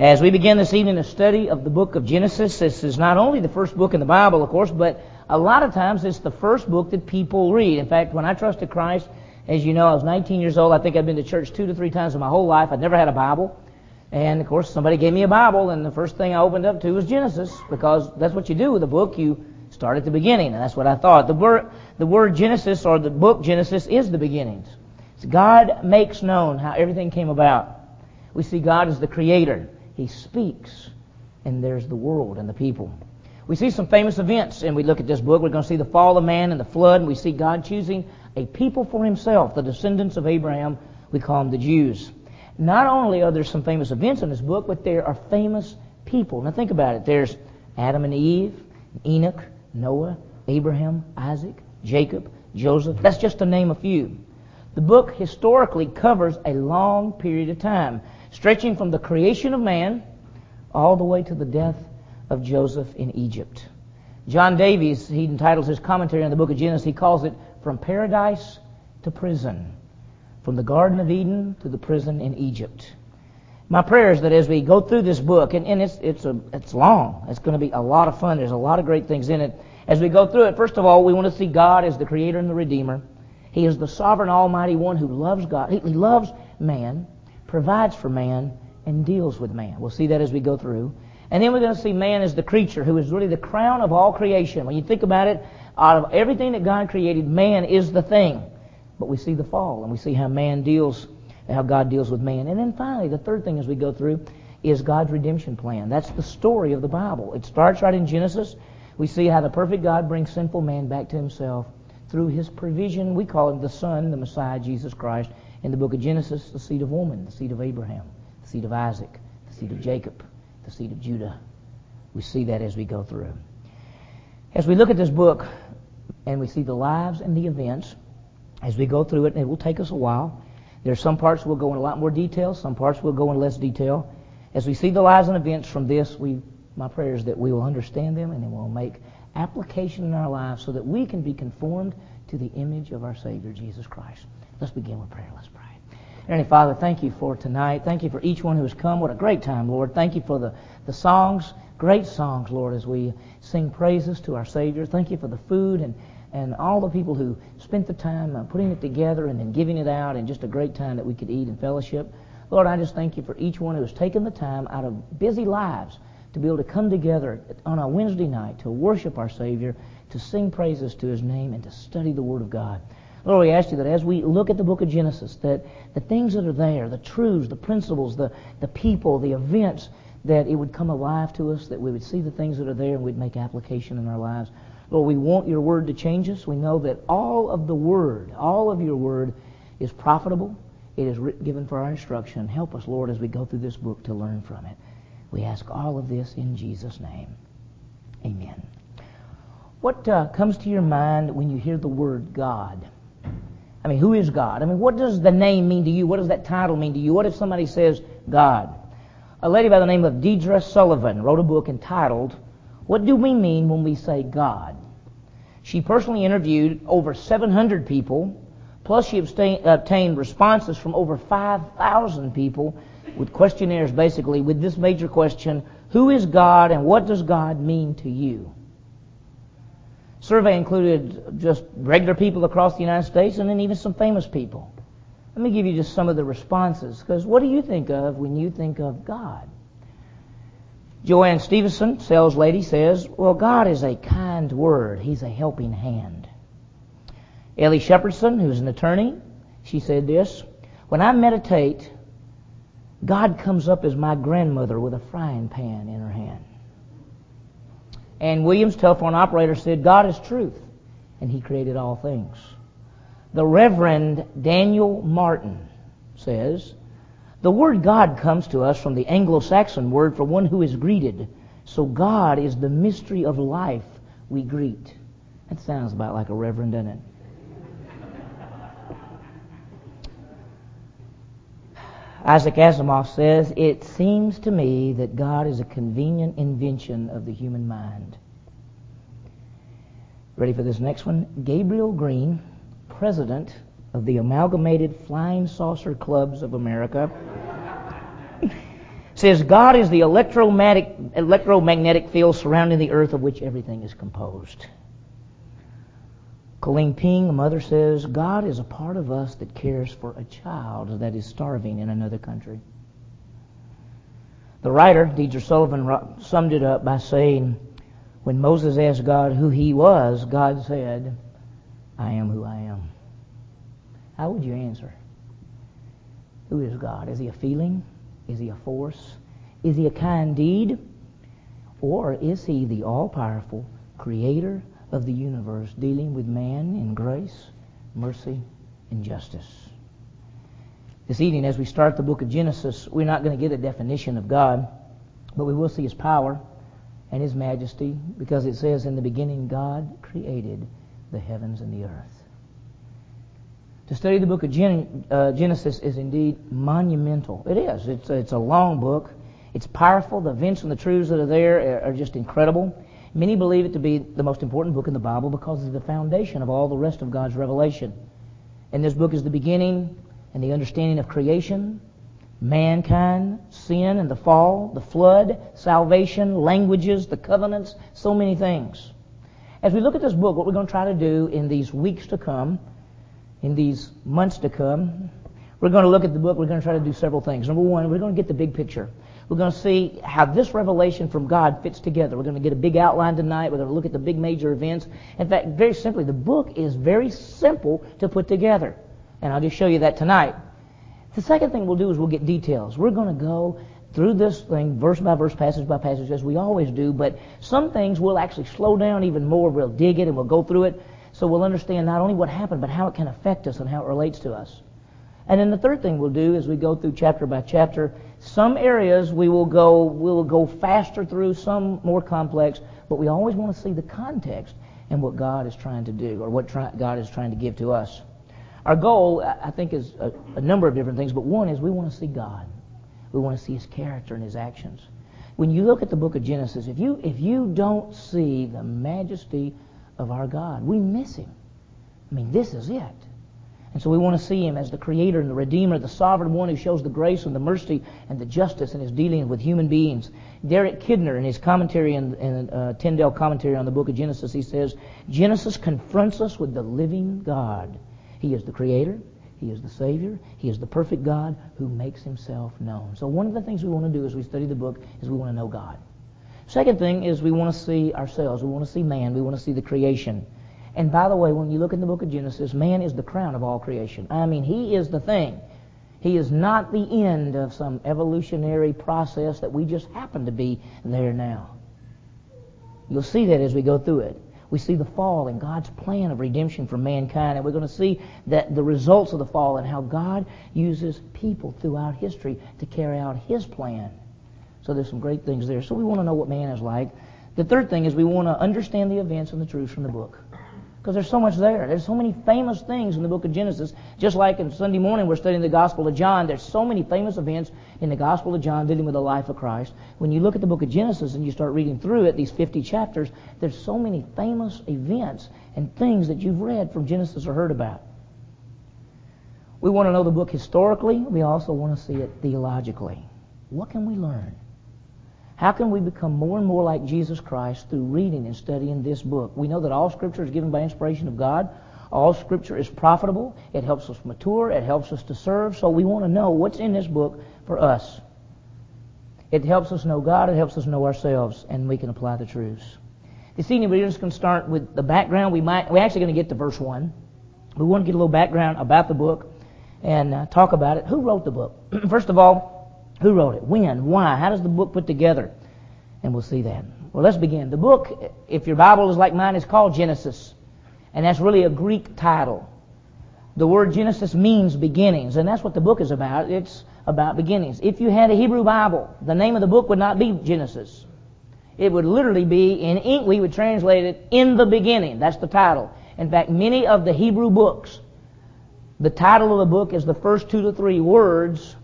As we begin this evening a study of the book of Genesis, this is not only the first book in the Bible, of course, but a lot of times it's the first book that people read. In fact, when I trusted Christ, as you know, I was 19 years old. I think I'd been to church two to three times in my whole life. I'd never had a Bible. And of course, somebody gave me a Bible, and the first thing I opened up to was Genesis, because that's what you do with a book. You start at the beginning, and that's what I thought. The word, the word Genesis, or the book Genesis, is the beginnings. It's God makes known how everything came about. We see God as the creator. He speaks, and there's the world and the people. We see some famous events, and we look at this book. We're going to see the fall of man and the flood, and we see God choosing a people for himself, the descendants of Abraham. We call them the Jews. Not only are there some famous events in this book, but there are famous people. Now think about it. There's Adam and Eve, Enoch, Noah, Abraham, Isaac, Jacob, Joseph. That's just to name a few. The book historically covers a long period of time, stretching from the creation of man all the way to the death of Joseph in Egypt. John Davies, he entitles his commentary on the book of Genesis, he calls it From Paradise to Prison from the Garden of Eden to the prison in Egypt. My prayer is that as we go through this book, and, and it's, it's, a, it's long, it's going to be a lot of fun, there's a lot of great things in it. As we go through it, first of all, we want to see God as the Creator and the Redeemer. He is the sovereign, almighty one who loves God. He, he loves man, provides for man, and deals with man. We'll see that as we go through. And then we're going to see man as the creature, who is really the crown of all creation. When you think about it, out of everything that God created, man is the thing. But we see the fall, and we see how man deals, how God deals with man. And then finally, the third thing as we go through is God's redemption plan. That's the story of the Bible. It starts right in Genesis. We see how the perfect God brings sinful man back to himself through his provision. We call him the Son, the Messiah, Jesus Christ. In the book of Genesis, the seed of woman, the seed of Abraham, the seed of Isaac, the seed of Jacob, the seed of Judah. We see that as we go through. As we look at this book and we see the lives and the events, as we go through it, and it will take us a while. There are some parts we'll go in a lot more detail, some parts we'll go in less detail. As we see the lives and events from this, we, my prayer is that we will understand them and then we'll make application in our lives so that we can be conformed to the image of our Savior, Jesus Christ. Let's begin with prayer. Let's pray. Heavenly Father, thank you for tonight. Thank you for each one who has come. What a great time, Lord. Thank you for the, the songs, great songs, Lord, as we sing praises to our Savior. Thank you for the food and and all the people who spent the time uh, putting it together and then giving it out and just a great time that we could eat and fellowship. Lord, I just thank you for each one who has taken the time out of busy lives to be able to come together on a Wednesday night to worship our Savior, to sing praises to His name, and to study the Word of God. Lord, we ask you that as we look at the book of Genesis, that the things that are there, the truths, the principles, the, the people, the events, that it would come alive to us, that we would see the things that are there and we'd make application in our lives. Lord, we want your word to change us. We know that all of the word, all of your word is profitable. It is given for our instruction. Help us, Lord, as we go through this book to learn from it. We ask all of this in Jesus' name. Amen. What uh, comes to your mind when you hear the word God? I mean, who is God? I mean, what does the name mean to you? What does that title mean to you? What if somebody says God? A lady by the name of Deidre Sullivan wrote a book entitled, What Do We Mean When We Say God? She personally interviewed over 700 people, plus she obtained responses from over 5,000 people with questionnaires basically with this major question, who is God and what does God mean to you? Survey included just regular people across the United States and then even some famous people. Let me give you just some of the responses because what do you think of when you think of God? Joanne Stevenson, sales lady, says, Well, God is a kind word. He's a helping hand. Ellie Shepherdson, who's an attorney, she said this When I meditate, God comes up as my grandmother with a frying pan in her hand. Ann Williams, telephone operator, said, God is truth, and He created all things. The Reverend Daniel Martin says, the word God comes to us from the Anglo-Saxon word for one who is greeted. So God is the mystery of life we greet. That sounds about like a reverend, doesn't it? Isaac Asimov says, It seems to me that God is a convenient invention of the human mind. Ready for this next one? Gabriel Green, president of the Amalgamated Flying Saucer Clubs of America says God is the electromagnetic, electromagnetic field surrounding the earth of which everything is composed. Colleen Ping, a mother, says God is a part of us that cares for a child that is starving in another country. The writer, Deidre Sullivan, summed it up by saying, when Moses asked God who he was, God said, I am who I am. How would you answer? Who is God? Is he a feeling? Is he a force? Is he a kind deed? Or is he the all powerful creator of the universe dealing with man in grace, mercy, and justice? This evening, as we start the book of Genesis, we're not going to get a definition of God, but we will see his power and his majesty because it says in the beginning God created the heavens and the earth. To study the book of Gen- uh, Genesis is indeed monumental. It is. It's, it's a long book. It's powerful. The events and the truths that are there are, are just incredible. Many believe it to be the most important book in the Bible because it's the foundation of all the rest of God's revelation. And this book is the beginning and the understanding of creation, mankind, sin and the fall, the flood, salvation, languages, the covenants, so many things. As we look at this book, what we're going to try to do in these weeks to come in these months to come, we're going to look at the book. We're going to try to do several things. Number one, we're going to get the big picture. We're going to see how this revelation from God fits together. We're going to get a big outline tonight. We're going to look at the big major events. In fact, very simply, the book is very simple to put together. And I'll just show you that tonight. The second thing we'll do is we'll get details. We're going to go through this thing verse by verse, passage by passage, as we always do, but some things we'll actually slow down even more. We'll dig it and we'll go through it. So we'll understand not only what happened, but how it can affect us and how it relates to us. And then the third thing we'll do is we go through chapter by chapter. Some areas we will go we will go faster through, some more complex, but we always want to see the context and what God is trying to do or what try, God is trying to give to us. Our goal, I think, is a, a number of different things, but one is we want to see God. We want to see His character and His actions. When you look at the book of Genesis, if you if you don't see the majesty of our God. We miss Him. I mean, this is it. And so we want to see Him as the Creator and the Redeemer, the Sovereign One who shows the grace and the mercy and the justice in His dealing with human beings. Derek Kidner, in his commentary in uh, Tyndale commentary on the book of Genesis, he says, Genesis confronts us with the living God. He is the Creator. He is the Savior. He is the perfect God who makes Himself known. So one of the things we want to do as we study the book is we want to know God. Second thing is we want to see ourselves. We want to see man. We want to see the creation. And by the way, when you look in the book of Genesis, man is the crown of all creation. I mean, he is the thing. He is not the end of some evolutionary process that we just happen to be there now. You'll see that as we go through it. We see the fall and God's plan of redemption for mankind, and we're going to see that the results of the fall and how God uses people throughout history to carry out His plan. So there's some great things there. So we want to know what man is like. The third thing is we want to understand the events and the truths from the book. Because there's so much there. There's so many famous things in the book of Genesis. Just like in Sunday morning we're studying the Gospel of John, there's so many famous events in the Gospel of John dealing with the life of Christ. When you look at the book of Genesis and you start reading through it, these 50 chapters, there's so many famous events and things that you've read from Genesis or heard about. We want to know the book historically. We also want to see it theologically. What can we learn? How can we become more and more like Jesus Christ through reading and studying this book? We know that all Scripture is given by inspiration of God. All Scripture is profitable. It helps us mature. It helps us to serve. So we want to know what's in this book for us. It helps us know God. It helps us know ourselves, and we can apply the truths. This evening we're just going to start with the background. We might we're actually going to get to verse one. We want to get a little background about the book and uh, talk about it. Who wrote the book? First of all, who wrote it? When? Why? How does the book put together? And we'll see that. Well, let's begin. The book, if your Bible is like mine, is called Genesis. And that's really a Greek title. The word Genesis means beginnings, and that's what the book is about. It's about beginnings. If you had a Hebrew Bible, the name of the book would not be Genesis. It would literally be, in ink, we would translate it, in the beginning. That's the title. In fact, many of the Hebrew books, the title of the book is the first two to three words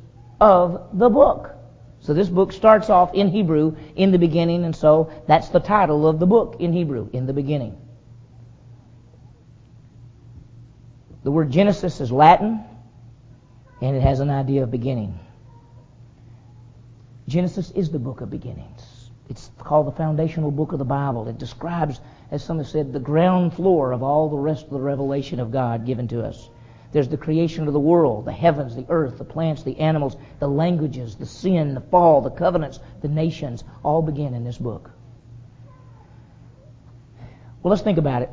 of the book. So this book starts off in Hebrew, in the beginning, and so that's the title of the book in Hebrew, in the beginning. The word Genesis is Latin, and it has an idea of beginning. Genesis is the book of beginnings. It's called the foundational book of the Bible. It describes, as some have said, the ground floor of all the rest of the revelation of God given to us. There's the creation of the world, the heavens, the earth, the plants, the animals, the languages, the sin, the fall, the covenants, the nations, all begin in this book. Well, let's think about it.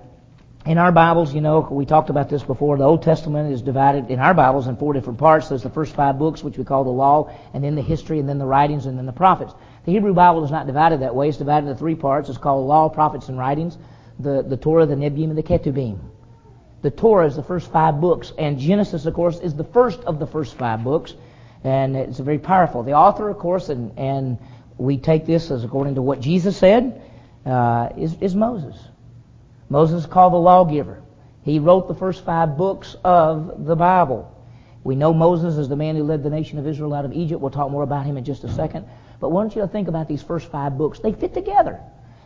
In our Bibles, you know, we talked about this before. The Old Testament is divided in our Bibles in four different parts. There's the first five books, which we call the Law, and then the history, and then the writings, and then the prophets. The Hebrew Bible is not divided that way. It's divided into three parts. It's called Law, Prophets, and Writings. The, the Torah, the Nevi'im, and the Ketubim. The Torah is the first five books, and Genesis, of course, is the first of the first five books, and it's very powerful. The author, of course, and, and we take this as according to what Jesus said, uh, is, is Moses. Moses is called the lawgiver. He wrote the first five books of the Bible. We know Moses is the man who led the nation of Israel out of Egypt. We'll talk more about him in just a second. But I want you to think about these first five books. They fit together.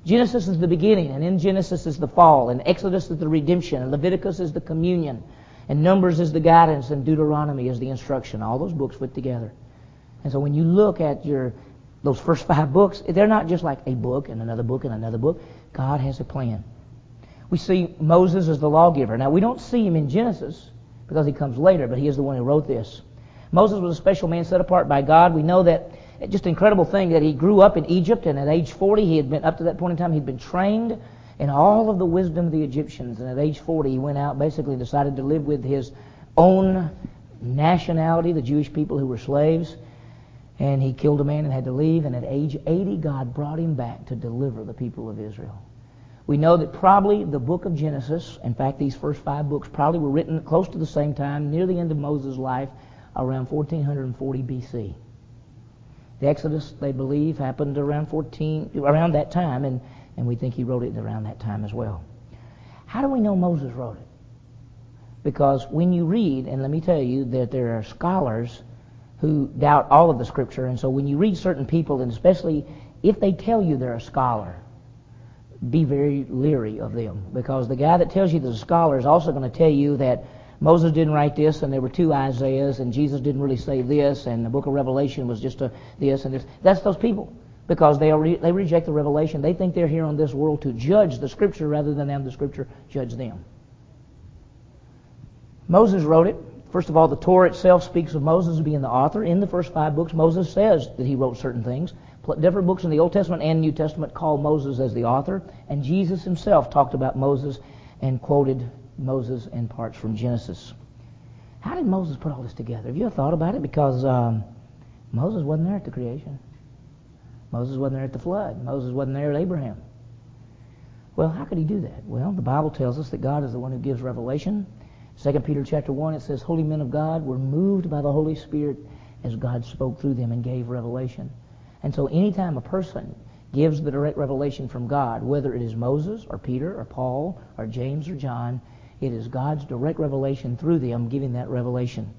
Genesis is the beginning, and in Genesis is the fall, and Exodus is the redemption, and Leviticus is the communion, and Numbers is the guidance, and Deuteronomy is the instruction. All those books fit together. And so when you look at your those first five books, they're not just like a book and another book and another book. God has a plan. We see Moses as the lawgiver. Now we don't see him in Genesis because he comes later, but he is the one who wrote this. Moses was a special man set apart by God. We know that just an incredible thing that he grew up in Egypt, and at age 40, he had been, up to that point in time, he'd been trained in all of the wisdom of the Egyptians. And at age 40, he went out, basically decided to live with his own nationality, the Jewish people who were slaves. And he killed a man and had to leave. And at age 80, God brought him back to deliver the people of Israel. We know that probably the book of Genesis, in fact, these first five books probably were written close to the same time, near the end of Moses' life, around 1440 BC. The Exodus, they believe, happened around 14, around that time, and, and we think he wrote it around that time as well. How do we know Moses wrote it? Because when you read, and let me tell you that there are scholars who doubt all of the scripture, and so when you read certain people, and especially if they tell you they're a scholar, be very leery of them. Because the guy that tells you they're a scholar is also going to tell you that Moses didn't write this, and there were two Isaiahs, and Jesus didn't really say this, and the book of Revelation was just a this and this. That's those people because they re- they reject the revelation. They think they're here on this world to judge the Scripture rather than them the Scripture judge them. Moses wrote it. First of all, the Torah itself speaks of Moses being the author. In the first five books, Moses says that he wrote certain things. Different books in the Old Testament and New Testament call Moses as the author, and Jesus himself talked about Moses and quoted Moses and parts from Genesis. How did Moses put all this together? Have you ever thought about it? Because um, Moses wasn't there at the creation. Moses wasn't there at the flood. Moses wasn't there at Abraham. Well, how could he do that? Well, the Bible tells us that God is the one who gives revelation. 2 Peter chapter 1, it says, Holy men of God were moved by the Holy Spirit as God spoke through them and gave revelation. And so anytime a person gives the direct revelation from God, whether it is Moses or Peter or Paul or James or John, it is God's direct revelation through them giving that revelation.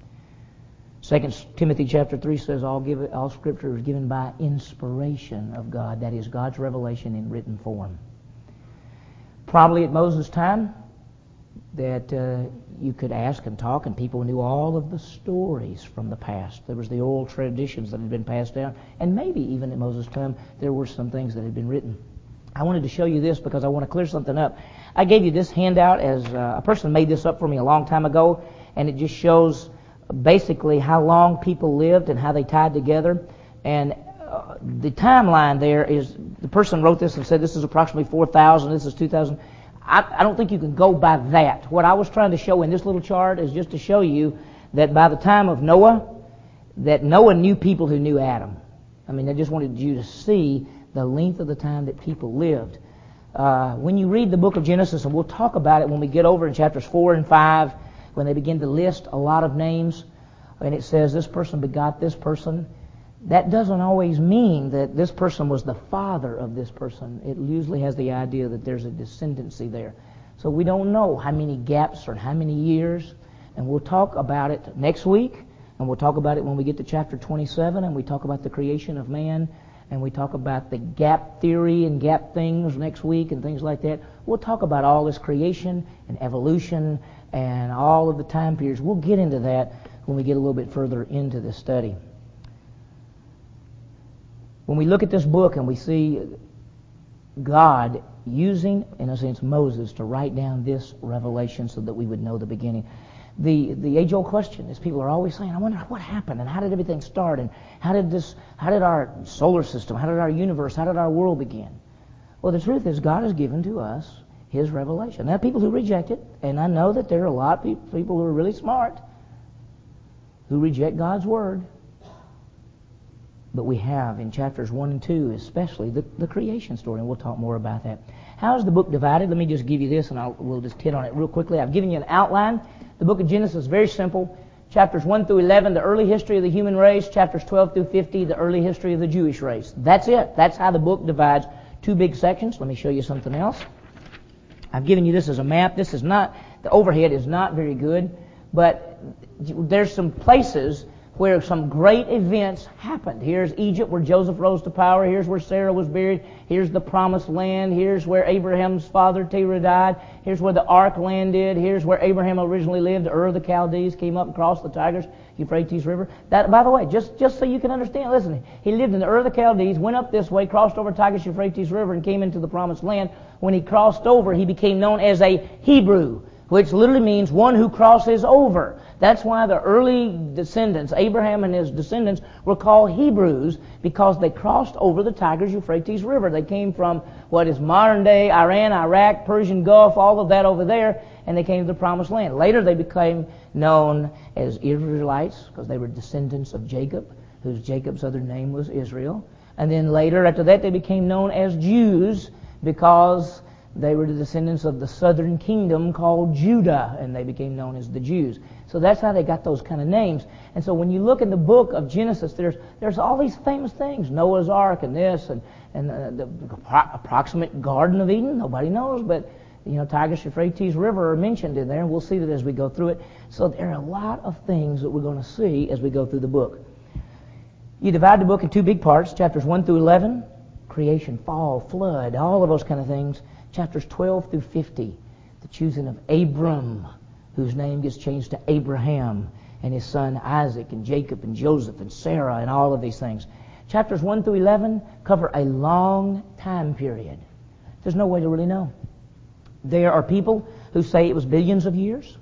Second Timothy chapter three says all give all scripture is given by inspiration of God. That is God's revelation in written form. Probably at Moses' time, that uh, you could ask and talk, and people knew all of the stories from the past. There was the oral traditions that had been passed down, and maybe even at Moses' time there were some things that had been written. I wanted to show you this because I want to clear something up. I gave you this handout as uh, a person made this up for me a long time ago, and it just shows basically how long people lived and how they tied together. And uh, the timeline there is the person wrote this and said this is approximately 4,000, this is 2,000. I, I don't think you can go by that. What I was trying to show in this little chart is just to show you that by the time of Noah, that Noah knew people who knew Adam. I mean, I just wanted you to see the length of the time that people lived. Uh, when you read the book of Genesis, and we'll talk about it when we get over in chapters 4 and 5, when they begin to list a lot of names, and it says this person begot this person, that doesn't always mean that this person was the father of this person. It usually has the idea that there's a descendancy there. So we don't know how many gaps or how many years, and we'll talk about it next week, and we'll talk about it when we get to chapter 27, and we talk about the creation of man and we talk about the gap theory and gap things next week and things like that. We'll talk about all this creation and evolution and all of the time periods. We'll get into that when we get a little bit further into this study. when we look at this book and we see God using, in a sense, Moses to write down this revelation so that we would know the beginning. The, the age old question is people are always saying, I wonder what happened and how did everything start and how did this, how did our solar system, how did our universe, how did our world begin? Well, the truth is God has given to us His revelation. Now, people who reject it, and I know that there are a lot of people who are really smart who reject God's Word. But we have in chapters 1 and 2, especially the, the creation story, and we'll talk more about that. How is the book divided? Let me just give you this, and I'll, we'll just hit on it real quickly. I've given you an outline. The book of Genesis is very simple. Chapters 1 through 11, the early history of the human race. Chapters 12 through 50, the early history of the Jewish race. That's it. That's how the book divides. Two big sections. Let me show you something else. I've given you this as a map. This is not, the overhead is not very good, but there's some places where some great events happened. Here's Egypt where Joseph rose to power. Here's where Sarah was buried. Here's the promised land. Here's where Abraham's father Terah died. Here's where the ark landed. Here's where Abraham originally lived. Ur of the Chaldees came up and crossed the Tigris, Euphrates River. That, by the way, just, just so you can understand, listen, he lived in the Ur of the Chaldees, went up this way, crossed over Tigris, Euphrates River, and came into the promised land. When he crossed over, he became known as a Hebrew which literally means one who crosses over. That's why the early descendants, Abraham and his descendants, were called Hebrews because they crossed over the Tigris Euphrates River. They came from what is modern day Iran, Iraq, Persian Gulf, all of that over there, and they came to the Promised Land. Later they became known as Israelites because they were descendants of Jacob, whose Jacob's other name was Israel. And then later, after that, they became known as Jews because they were the descendants of the southern kingdom called Judah, and they became known as the Jews. So that's how they got those kind of names. And so when you look in the book of Genesis, there's there's all these famous things: Noah's Ark and this, and and uh, the, the approximate Garden of Eden. Nobody knows, but you know, Tigris, Euphrates River are mentioned in there, and we'll see that as we go through it. So there are a lot of things that we're going to see as we go through the book. You divide the book in two big parts: chapters one through eleven, creation, fall, flood, all of those kind of things chapters 12 through 50, the choosing of Abram, whose name gets changed to Abraham, and his son Isaac, and Jacob, and Joseph, and Sarah, and all of these things. Chapters 1 through 11 cover a long time period. There's no way to really know. There are people who say it was billions of years.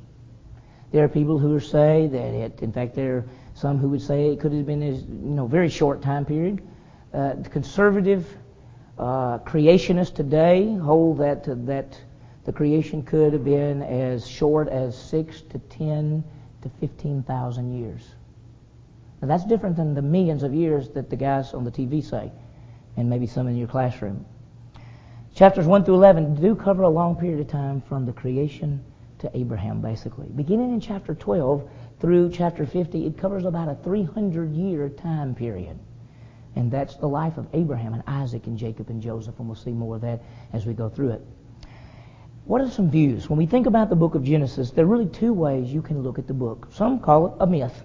There are people who say that it, in fact, there are some who would say it could have been a you know, very short time period. Uh, conservative uh, creationists today hold that that the creation could have been as short as six to ten to fifteen thousand years. Now that's different than the millions of years that the guys on the TV say, and maybe some in your classroom. Chapters 1 through 11 do cover a long period of time from the creation to Abraham, basically. Beginning in chapter 12 through chapter 50, it covers about a 300 year time period. And that's the life of Abraham and Isaac and Jacob and Joseph, and we'll see more of that as we go through it. What are some views? When we think about the book of Genesis, there are really two ways you can look at the book. Some call it a myth.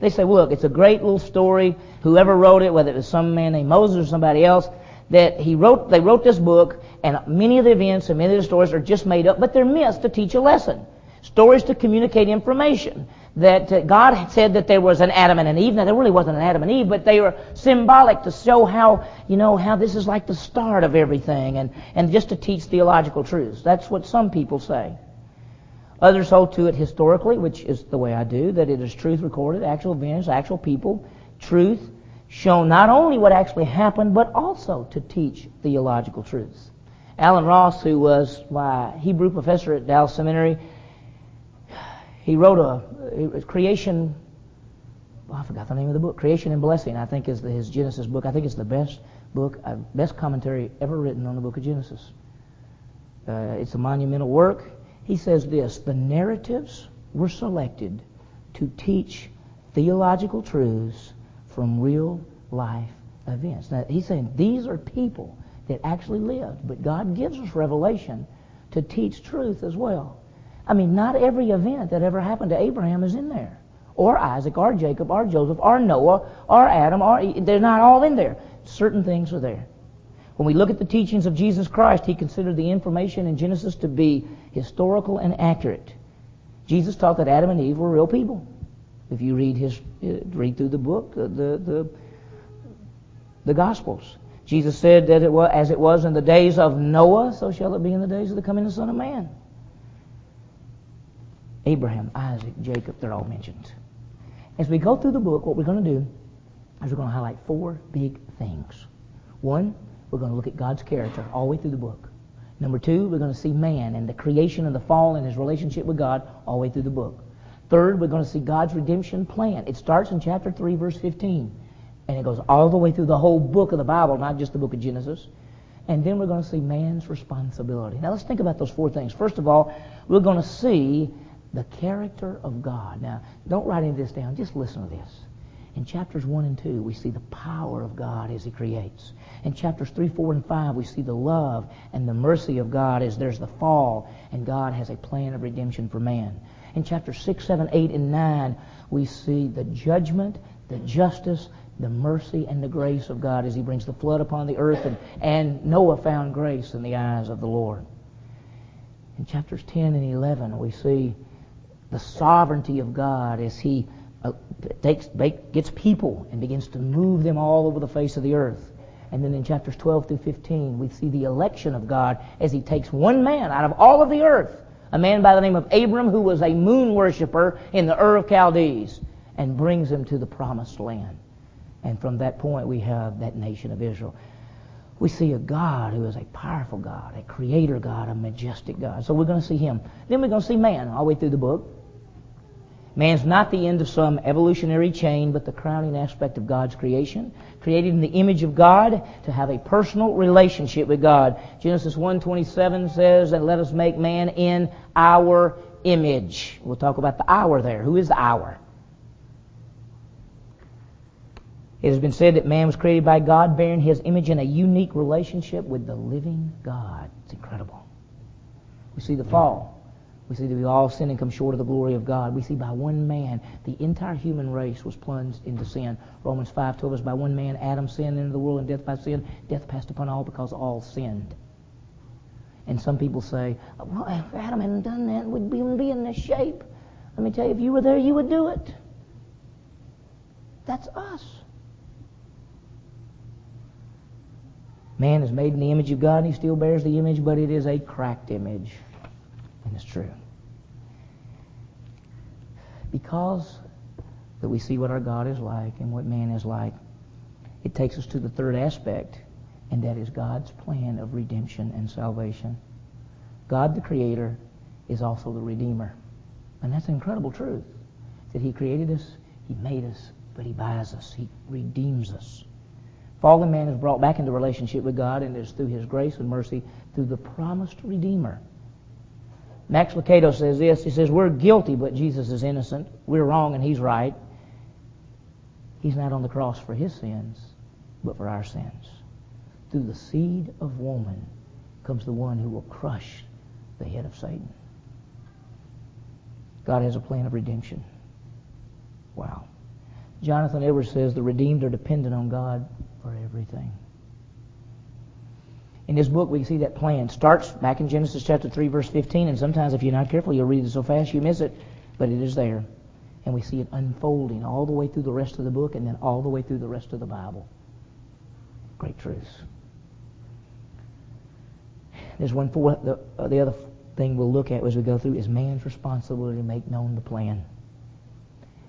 They say, look, it's a great little story. Whoever wrote it, whether it was some man named Moses or somebody else, that he wrote, they wrote this book, and many of the events and many of the stories are just made up, but they're myths to teach a lesson. Stories to communicate information that uh, God said that there was an Adam and an Eve. Now there really wasn't an Adam and Eve, but they were symbolic to show how you know how this is like the start of everything, and and just to teach theological truths. That's what some people say. Others hold to it historically, which is the way I do, that it is truth recorded, actual events, actual people, truth shown not only what actually happened, but also to teach theological truths. Allen Ross, who was my Hebrew professor at Dallas Seminary, he wrote a, creation. Oh, I forgot the name of the book. Creation and Blessing. I think is the, his Genesis book. I think it's the best book, uh, best commentary ever written on the book of Genesis. Uh, it's a monumental work. He says this: the narratives were selected to teach theological truths from real life events. Now he's saying these are people that actually lived, but God gives us revelation to teach truth as well. I mean, not every event that ever happened to Abraham is in there, or Isaac, or Jacob, or Joseph, or Noah, or Adam, or they're not all in there. Certain things are there. When we look at the teachings of Jesus Christ, he considered the information in Genesis to be historical and accurate. Jesus taught that Adam and Eve were real people. If you read his, uh, read through the book, uh, the the the Gospels. Jesus said that it was, as it was in the days of Noah, so shall it be in the days of the coming of the Son of Man. Abraham, Isaac, Jacob, they're all mentioned. As we go through the book, what we're going to do is we're going to highlight four big things. One, we're going to look at God's character all the way through the book. Number two, we're going to see man and the creation and the fall and his relationship with God all the way through the book. Third, we're going to see God's redemption plan. It starts in chapter 3, verse 15, and it goes all the way through the whole book of the Bible, not just the book of Genesis. And then we're going to see man's responsibility. Now let's think about those four things. First of all, we're going to see the character of God. Now, don't write any of this down. Just listen to this. In chapters 1 and 2, we see the power of God as He creates. In chapters 3, 4, and 5, we see the love and the mercy of God as there's the fall, and God has a plan of redemption for man. In chapters 6, 7, 8, and 9, we see the judgment, the justice, the mercy, and the grace of God as He brings the flood upon the earth, and, and Noah found grace in the eyes of the Lord. In chapters 10 and 11, we see the sovereignty of God as He uh, takes, gets people and begins to move them all over the face of the earth. And then in chapters 12 through 15, we see the election of God as He takes one man out of all of the earth, a man by the name of Abram who was a moon worshiper in the Ur of Chaldees, and brings him to the promised land. And from that point, we have that nation of Israel. We see a God who is a powerful God, a creator God, a majestic God. So we're going to see Him. Then we're going to see man all the way through the book. Man's not the end of some evolutionary chain, but the crowning aspect of God's creation, created in the image of God to have a personal relationship with God. Genesis 1:27 says that let us make man in our image. We'll talk about the our there. Who is the our? It has been said that man was created by God, bearing his image in a unique relationship with the living God. It's incredible. We see the fall. We see that we all sin and come short of the glory of God. We see by one man the entire human race was plunged into sin. Romans 5 told us by one man Adam sinned into the world and death by sin. Death passed upon all because all sinned. And some people say, well, if Adam hadn't done that, we'd be in this shape. Let me tell you, if you were there, you would do it. That's us. Man is made in the image of God, and he still bears the image, but it is a cracked image. And it's true because that we see what our God is like and what man is like, it takes us to the third aspect, and that is God's plan of redemption and salvation. God the Creator is also the Redeemer. And that's an incredible truth. That He created us, He made us, but He buys us, He redeems us. Fallen man is brought back into relationship with God, and it is through His grace and mercy, through the promised Redeemer Max Lucado says this. He says, We're guilty, but Jesus is innocent. We're wrong, and He's right. He's not on the cross for His sins, but for our sins. Through the seed of woman comes the one who will crush the head of Satan. God has a plan of redemption. Wow. Jonathan Edwards says the redeemed are dependent on God for everything. In this book, we see that plan. Starts back in Genesis chapter 3, verse 15, and sometimes if you're not careful, you'll read it so fast you miss it, but it is there. And we see it unfolding all the way through the rest of the book and then all the way through the rest of the Bible. Great truths. There's one the, uh, the other thing we'll look at as we go through is man's responsibility to make known the plan.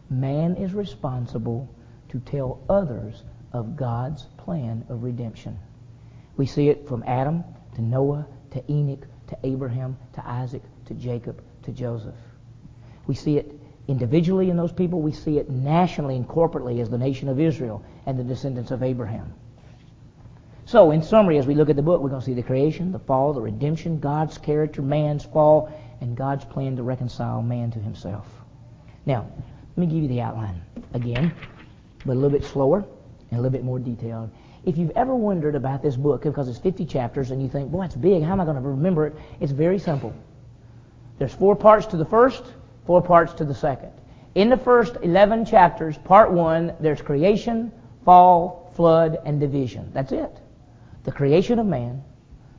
Man is responsible to tell others of God's plan of redemption. We see it from Adam to Noah to Enoch to Abraham to Isaac to Jacob to Joseph. We see it individually in those people. We see it nationally and corporately as the nation of Israel and the descendants of Abraham. So, in summary, as we look at the book, we're going to see the creation, the fall, the redemption, God's character, man's fall, and God's plan to reconcile man to himself. Now, let me give you the outline again, but a little bit slower and a little bit more detailed. If you've ever wondered about this book, because it's 50 chapters, and you think, boy, it's big, how am I going to remember it? It's very simple. There's four parts to the first, four parts to the second. In the first 11 chapters, part one, there's creation, fall, flood, and division. That's it. The creation of man,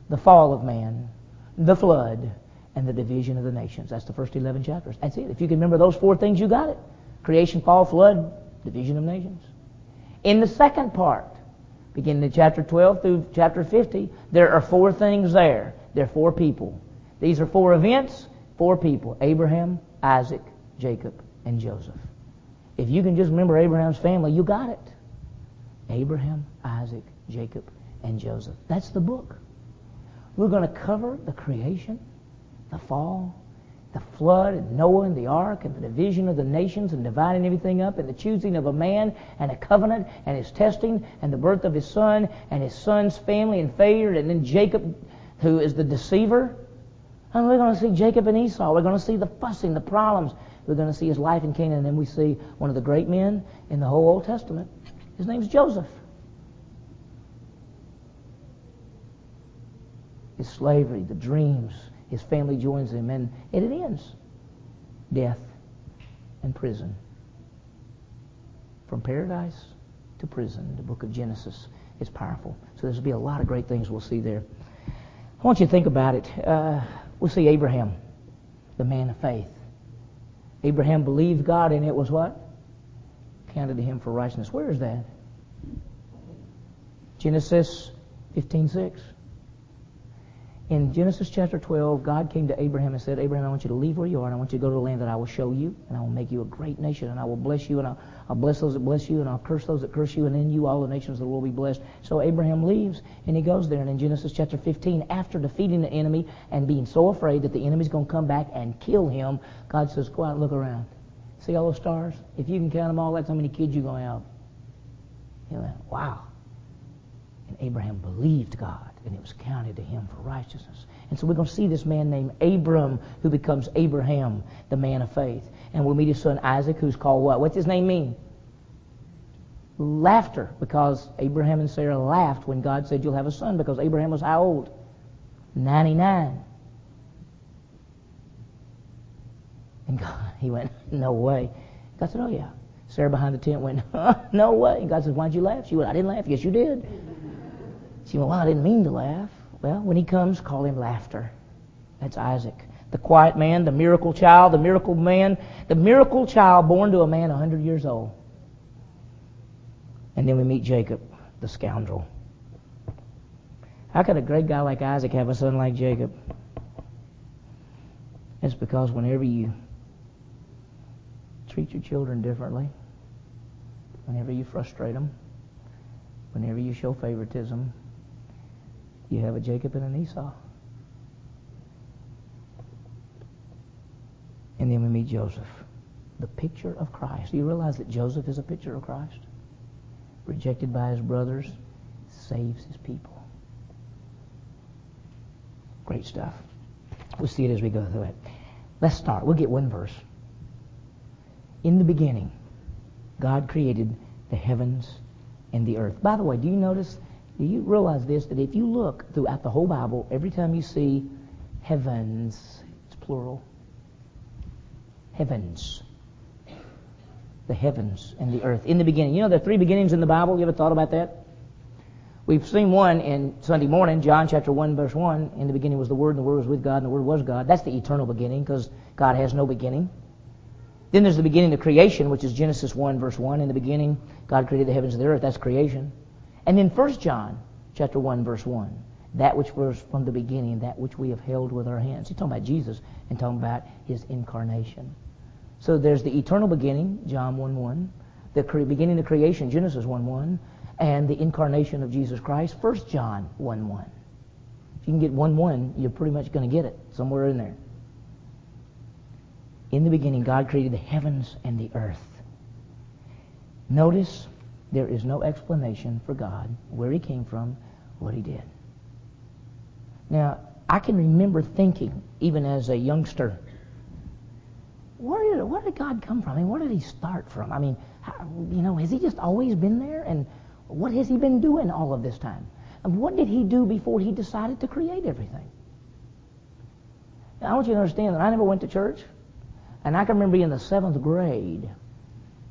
the fall of man, the flood, and the division of the nations. That's the first 11 chapters. That's it. If you can remember those four things, you got it. Creation, fall, flood, division of nations. In the second part, beginning in chapter 12 through chapter 50, there are four things there. There are four people. These are four events, four people Abraham, Isaac, Jacob, and Joseph. If you can just remember Abraham's family, you got it. Abraham, Isaac, Jacob, and Joseph. That's the book. We're going to cover the creation, the fall, the flood, and Noah and the ark, and the division of the nations, and dividing everything up, and the choosing of a man, and a covenant, and his testing, and the birth of his son, and his son's family and failure, and then Jacob, who is the deceiver. And we're going to see Jacob and Esau. We're going to see the fussing, the problems. We're going to see his life in Canaan, and then we see one of the great men in the whole Old Testament. His name's Joseph. His slavery, the dreams, his family joins him, and it ends. Death and prison. From paradise to prison, the book of Genesis is powerful. So there's be a lot of great things we'll see there. I want you to think about it. Uh, we'll see Abraham, the man of faith. Abraham believed God, and it was what? Counted to him for righteousness. Where is that? Genesis 15:6. In Genesis chapter 12, God came to Abraham and said, Abraham, I want you to leave where you are, and I want you to go to the land that I will show you, and I will make you a great nation, and I will bless you, and I'll, I'll bless those that bless you, and I'll curse those that curse you, and in you all the nations of the world will be blessed. So Abraham leaves, and he goes there. And in Genesis chapter 15, after defeating the enemy and being so afraid that the enemy's going to come back and kill him, God says, Go out and look around. See all those stars? If you can count them all, that's how many kids you're going to have. He went, Wow. And Abraham believed God, and it was counted to him for righteousness. And so we're going to see this man named Abram who becomes Abraham, the man of faith. And we'll meet his son Isaac, who's called what? What's his name mean? Laughter, because Abraham and Sarah laughed when God said you'll have a son, because Abraham was how old? 99. And God, he went, no way. God said, oh yeah. Sarah behind the tent went, no way. And God said, why'd you laugh? She went, I didn't laugh. Yes, you did. She went, well, I didn't mean to laugh. Well, when he comes, call him laughter. That's Isaac. The quiet man, the miracle child, the miracle man, the miracle child born to a man 100 years old. And then we meet Jacob, the scoundrel. How could a great guy like Isaac have a son like Jacob? It's because whenever you treat your children differently, whenever you frustrate them, whenever you show favoritism, you have a Jacob and an Esau. And then we meet Joseph, the picture of Christ. Do you realize that Joseph is a picture of Christ? Rejected by his brothers, saves his people. Great stuff. We'll see it as we go through it. Let's start. We'll get one verse. In the beginning, God created the heavens and the earth. By the way, do you notice do you realize this? That if you look throughout the whole Bible, every time you see heavens, it's plural. Heavens. The heavens and the earth. In the beginning. You know there are three beginnings in the Bible? You ever thought about that? We've seen one in Sunday morning, John chapter 1, verse 1. In the beginning was the Word, and the Word was with God, and the Word was God. That's the eternal beginning, because God has no beginning. Then there's the beginning of creation, which is Genesis 1, verse 1. In the beginning, God created the heavens and the earth. That's creation. And in 1 John chapter 1, verse 1. That which was from the beginning, that which we have held with our hands. He's talking about Jesus and talking about his incarnation. So there's the eternal beginning, John 1 1, the beginning of creation, Genesis 1 1, and the incarnation of Jesus Christ, 1 John 1 1. If you can get 1 1, you're pretty much going to get it somewhere in there. In the beginning, God created the heavens and the earth. Notice there is no explanation for God, where he came from, what he did. Now, I can remember thinking, even as a youngster, where did, where did God come from? I mean, where did he start from? I mean, how, you know, has he just always been there? And what has he been doing all of this time? And what did he do before he decided to create everything? Now, I want you to understand that I never went to church. And I can remember being in the seventh grade,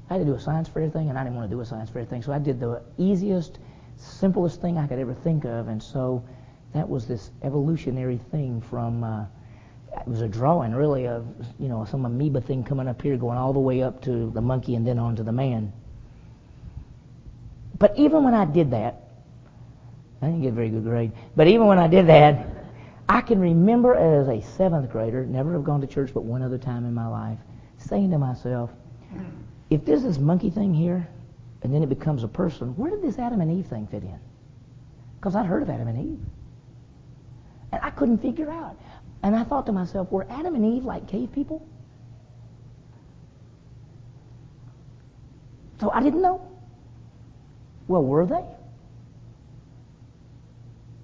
I had to do a science fair thing, and I didn't want to do a science fair thing. So I did the easiest, simplest thing I could ever think of. And so that was this evolutionary thing from, uh, it was a drawing really of, you know, some amoeba thing coming up here, going all the way up to the monkey and then on to the man. But even when I did that, I didn't get a very good grade. But even when I did that, I can remember as a seventh grader, never have gone to church but one other time in my life, saying to myself, if there's this monkey thing here, and then it becomes a person, where did this Adam and Eve thing fit in? Because I'd heard of Adam and Eve. And I couldn't figure out. And I thought to myself, were Adam and Eve like cave people? So I didn't know. Well, were they?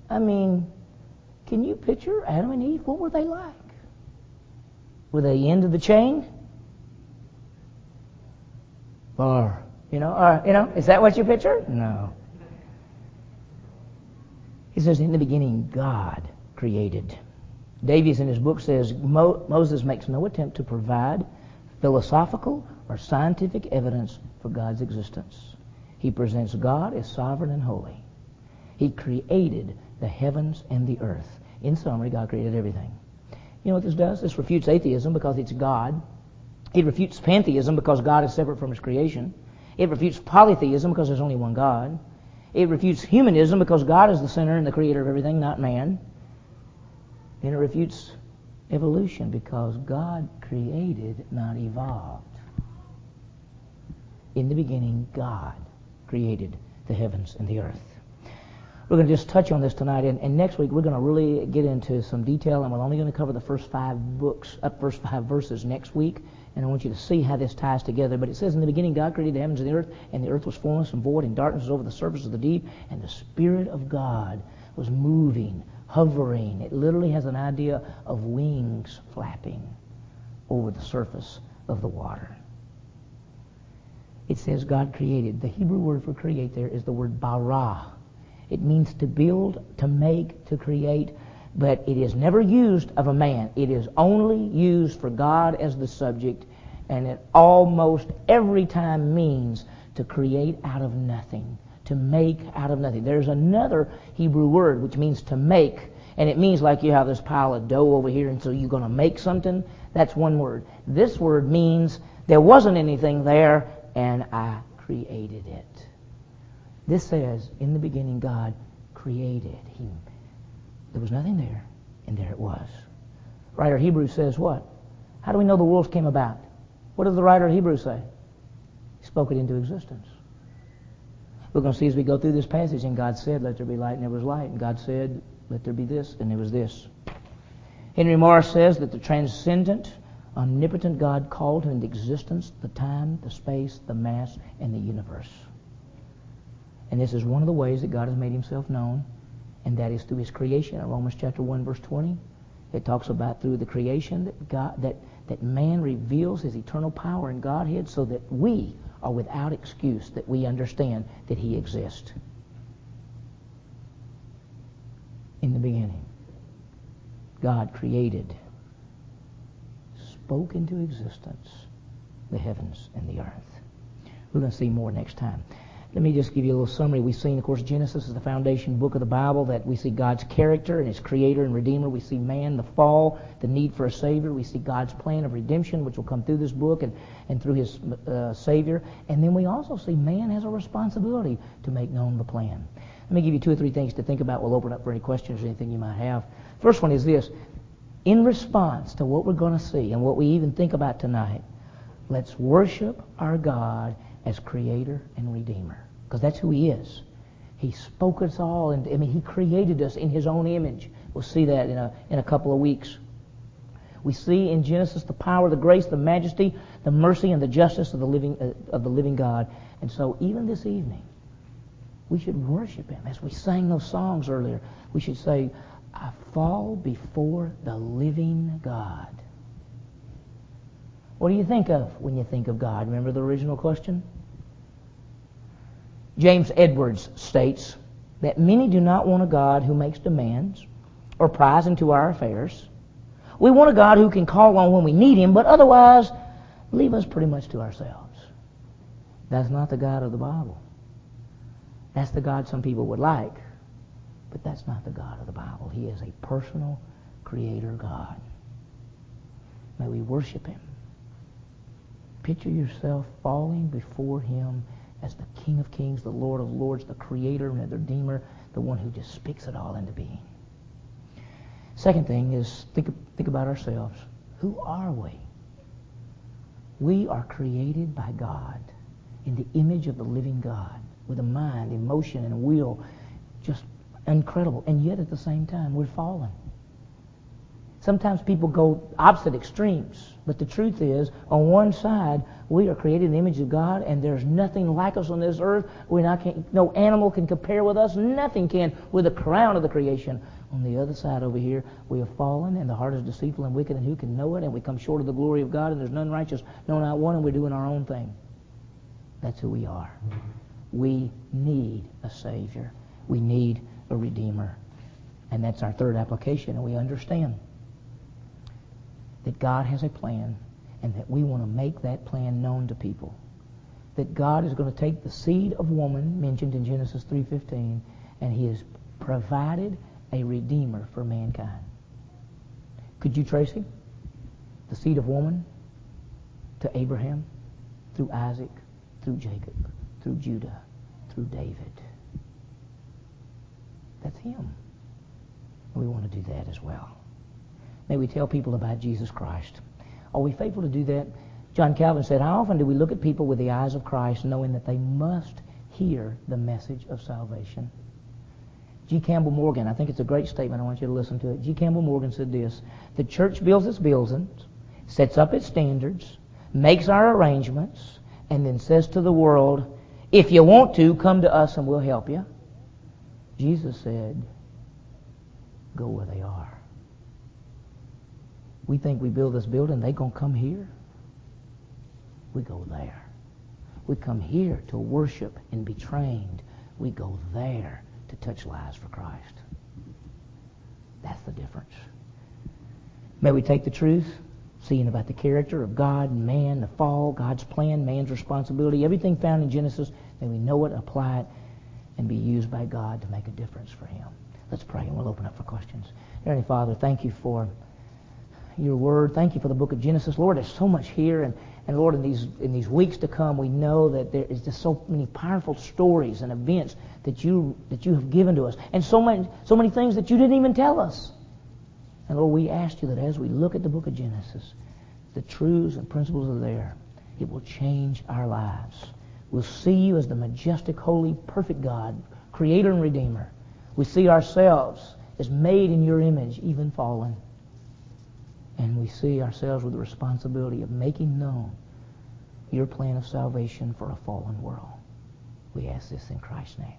I mean, can you picture Adam and Eve? What were they like? Were they end of the chain? Or, you know, or, you know, is that what you picture? No. He says, in the beginning, God created. Davies in his book says Mo- Moses makes no attempt to provide philosophical or scientific evidence for God's existence. He presents God as sovereign and holy. He created the heavens and the earth. In summary, God created everything. You know what this does? This refutes atheism because it's God. It refutes pantheism because God is separate from his creation. It refutes polytheism because there's only one God. It refutes humanism because God is the center and the creator of everything, not man. And it refutes evolution because God created, not evolved. In the beginning, God created the heavens and the earth. We're going to just touch on this tonight, and, and next week we're going to really get into some detail, and we're only going to cover the first five books, up uh, first five verses next week. And I want you to see how this ties together. But it says, In the beginning, God created the heavens and the earth, and the earth was formless and void, and darkness was over the surface of the deep, and the Spirit of God was moving, hovering. It literally has an idea of wings flapping over the surface of the water. It says God created. The Hebrew word for create there is the word bara. It means to build, to make, to create, but it is never used of a man. It is only used for God as the subject, and it almost every time means to create out of nothing, to make out of nothing. There's another Hebrew word which means to make, and it means like you have this pile of dough over here, and so you're going to make something. That's one word. This word means there wasn't anything there, and I created it. This says, in the beginning, God created. He, there was nothing there, and there it was. Writer of Hebrews says what? How do we know the worlds came about? What does the writer of Hebrews say? He spoke it into existence. We're going to see as we go through this passage, and God said, Let there be light, and there was light. And God said, Let there be this, and there was this. Henry Morris says that the transcendent, omnipotent God called into existence the time, the space, the mass, and the universe. And this is one of the ways that God has made himself known, and that is through his creation. In Romans chapter 1, verse 20, it talks about through the creation that God that, that man reveals his eternal power and Godhead so that we are without excuse, that we understand that he exists. In the beginning, God created, spoke into existence the heavens and the earth. We're going to see more next time. Let me just give you a little summary. We've seen, of course, Genesis is the foundation book of the Bible, that we see God's character and His creator and redeemer. We see man, the fall, the need for a Savior. We see God's plan of redemption, which will come through this book and, and through His uh, Savior. And then we also see man has a responsibility to make known the plan. Let me give you two or three things to think about. We'll open up for any questions or anything you might have. First one is this. In response to what we're going to see and what we even think about tonight, let's worship our God as creator and redeemer. Because that's who he is. He spoke us all, and I mean, he created us in his own image. We'll see that in a, in a couple of weeks. We see in Genesis the power, the grace, the majesty, the mercy, and the justice of the living, uh, of the living God. And so, even this evening, we should worship him. As we sang those songs earlier, we should say, I fall before the living God. What do you think of when you think of God? Remember the original question? James Edwards states that many do not want a God who makes demands or pries into our affairs. We want a God who can call on when we need Him, but otherwise leave us pretty much to ourselves. That's not the God of the Bible. That's the God some people would like, but that's not the God of the Bible. He is a personal creator God. May we worship Him. Picture yourself falling before Him as the King of Kings, the Lord of Lords, the Creator and the Redeemer, the one who just speaks it all into being. Second thing is think, think about ourselves. Who are we? We are created by God in the image of the living God with a mind, emotion, and will just incredible. And yet at the same time, we're fallen. Sometimes people go opposite extremes. But the truth is, on one side, we are created in the image of God, and there's nothing like us on this earth. We not no animal can compare with us. Nothing can with the crown of the creation. On the other side over here, we have fallen, and the heart is deceitful and wicked, and who can know it? And we come short of the glory of God, and there's none righteous, no, not one, and we're doing our own thing. That's who we are. We need a Savior. We need a Redeemer. And that's our third application, and we understand that God has a plan and that we want to make that plan known to people. That God is going to take the seed of woman mentioned in Genesis 3:15 and he has provided a redeemer for mankind. Could you trace him? The seed of woman to Abraham through Isaac, through Jacob, through Judah, through David. That's him. We want to do that as well. May we tell people about Jesus Christ. Are we faithful to do that? John Calvin said, How often do we look at people with the eyes of Christ knowing that they must hear the message of salvation? G. Campbell Morgan, I think it's a great statement. I want you to listen to it. G. Campbell Morgan said this The church builds its buildings, sets up its standards, makes our arrangements, and then says to the world, If you want to, come to us and we'll help you. Jesus said, Go where they are. We think we build this building, they going to come here. We go there. We come here to worship and be trained. We go there to touch lives for Christ. That's the difference. May we take the truth, seeing about the character of God and man, the fall, God's plan, man's responsibility, everything found in Genesis, may we know it, apply it, and be used by God to make a difference for Him. Let's pray and we'll open up for questions. Heavenly Father, thank you for your word. Thank you for the book of Genesis. Lord, there's so much here. And, and Lord, in these, in these weeks to come, we know that there is just so many powerful stories and events that you, that you have given to us. And so many, so many things that you didn't even tell us. And Lord, we ask you that as we look at the book of Genesis, the truths and principles are there. It will change our lives. We'll see you as the majestic, holy, perfect God, creator and redeemer. We see ourselves as made in your image, even fallen. And we see ourselves with the responsibility of making known your plan of salvation for a fallen world. We ask this in Christ's name.